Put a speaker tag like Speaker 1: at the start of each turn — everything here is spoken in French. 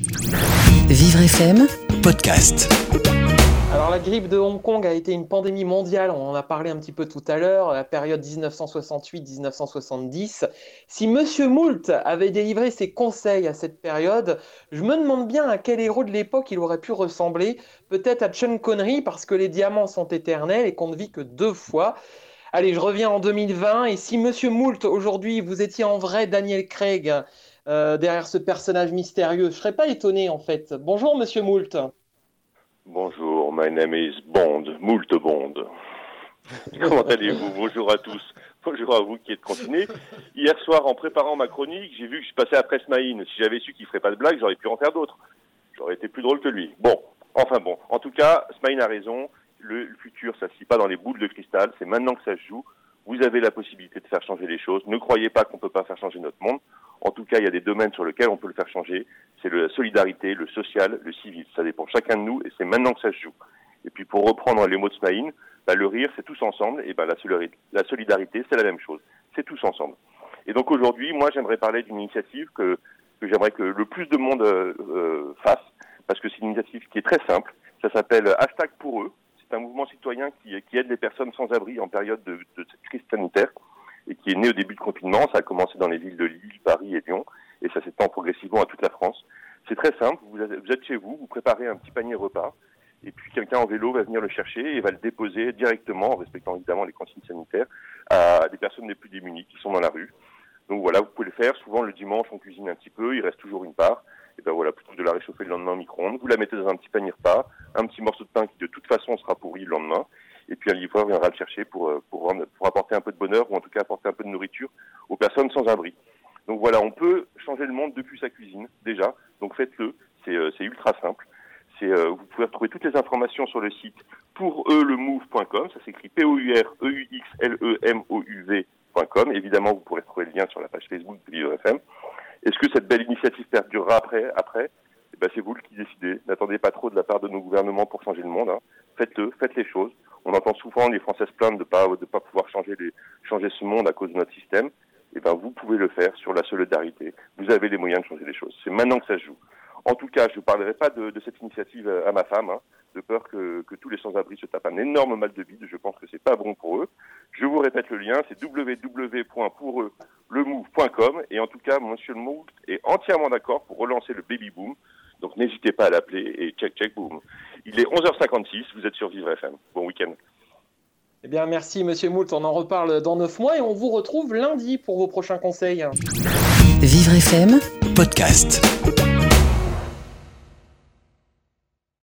Speaker 1: Vivre FM Podcast.
Speaker 2: Alors la grippe de Hong Kong a été une pandémie mondiale, on en a parlé un petit peu tout à l'heure, la période 1968-1970. Si Monsieur Moult avait délivré ses conseils à cette période, je me demande bien à quel héros de l'époque il aurait pu ressembler. Peut-être à Sean Connery parce que les diamants sont éternels et qu'on ne vit que deux fois. Allez, je reviens en 2020 et si Monsieur Moult aujourd'hui vous étiez en vrai Daniel Craig euh, derrière ce personnage mystérieux, je serais pas étonné en fait. Bonjour Monsieur Moult.
Speaker 3: Bonjour, my name is Bond, Moult Bond. Comment allez-vous? Bonjour à tous. Bonjour à vous qui êtes confinés. Hier soir, en préparant ma chronique, j'ai vu que je passais après Smaïn. Si j'avais su qu'il ferait pas de blagues, j'aurais pu en faire d'autres. J'aurais été plus drôle que lui. Bon, enfin bon. En tout cas, Smaïn a raison. Le, le futur, ça se lit pas dans les boules de cristal. C'est maintenant que ça se joue. Vous avez la possibilité de faire changer les choses. Ne croyez pas qu'on peut pas faire changer notre monde. En tout cas, il y a des domaines sur lesquels on peut le faire changer. C'est la solidarité, le social, le civil. Ça dépend chacun de nous et c'est maintenant que ça se joue. Et puis pour reprendre les mots de Smaïn, bah, le rire, c'est tous ensemble. Et ben la, solidarité, c'est la même chose. C'est tous ensemble. Et donc aujourd'hui, moi, j'aimerais parler d'une initiative que, que j'aimerais que le plus de monde euh, euh, fasse, parce que c'est une initiative qui est très simple. Ça s'appelle Hashtag pour eux. C'est un mouvement citoyen qui, qui, aide les personnes sans abri en période de, de crise sanitaire et qui est né au début du confinement. Ça a commencé dans les villes de Lille, Paris et Lyon, et ça s'étend progressivement à toute la France. C'est très simple. Vous êtes chez vous, vous préparez un petit panier repas, et puis quelqu'un en vélo va venir le chercher et va le déposer directement, en respectant évidemment les consignes sanitaires, à des personnes les plus démunies qui sont dans la rue. Donc voilà, vous pouvez le faire. Souvent le dimanche, on cuisine un petit peu, il reste toujours une part. Et ben voilà, plutôt que de la réchauffer le lendemain au micro-ondes, vous la mettez dans un petit panier repas, un petit morceau de pain qui de toute façon sera pourri le lendemain, et puis un livreur viendra le chercher pour, pour, pour apporter un peu de bonheur ou en tout cas apporter un peu de nourriture aux personnes sans abri. Donc voilà, on peut changer le monde depuis sa cuisine déjà, donc faites-le, c'est euh, ultra simple. Euh, vous pouvez retrouver toutes les informations sur le site pour eux le move.com, ça s'écrit e e m o u v.com. Évidemment, vous pourrez trouver le lien sur la page Facebook de Vivre FM. Est-ce que cette belle initiative perdurera après après? Eh ben, c'est vous qui décidez. N'attendez pas trop de la part de nos gouvernements pour changer le monde. Hein. Faites-le, faites les choses. Les Français se plaindre de pas de pas pouvoir changer changer ce monde à cause de notre système. Eh ben vous pouvez le faire sur la solidarité. Vous avez les moyens de changer les choses. C'est maintenant que ça se joue. En tout cas, je ne parlerai pas de, cette initiative à ma femme, hein, de peur que, que tous les sans-abri se tapent un énorme mal de bide. Je pense que c'est pas bon pour eux. Je vous répète le lien, c'est www.poureux-le-move.com et en tout cas, Monsieur le Move est entièrement d'accord pour relancer le baby boom. Donc n'hésitez pas à l'appeler et check check boom. Il est 11h56, vous êtes sur Vivre FM. Bon week-end.
Speaker 2: Eh bien, merci, Monsieur Moult. On en reparle dans 9 mois et on vous retrouve lundi pour vos prochains conseils.
Speaker 1: Vivre FM, podcast.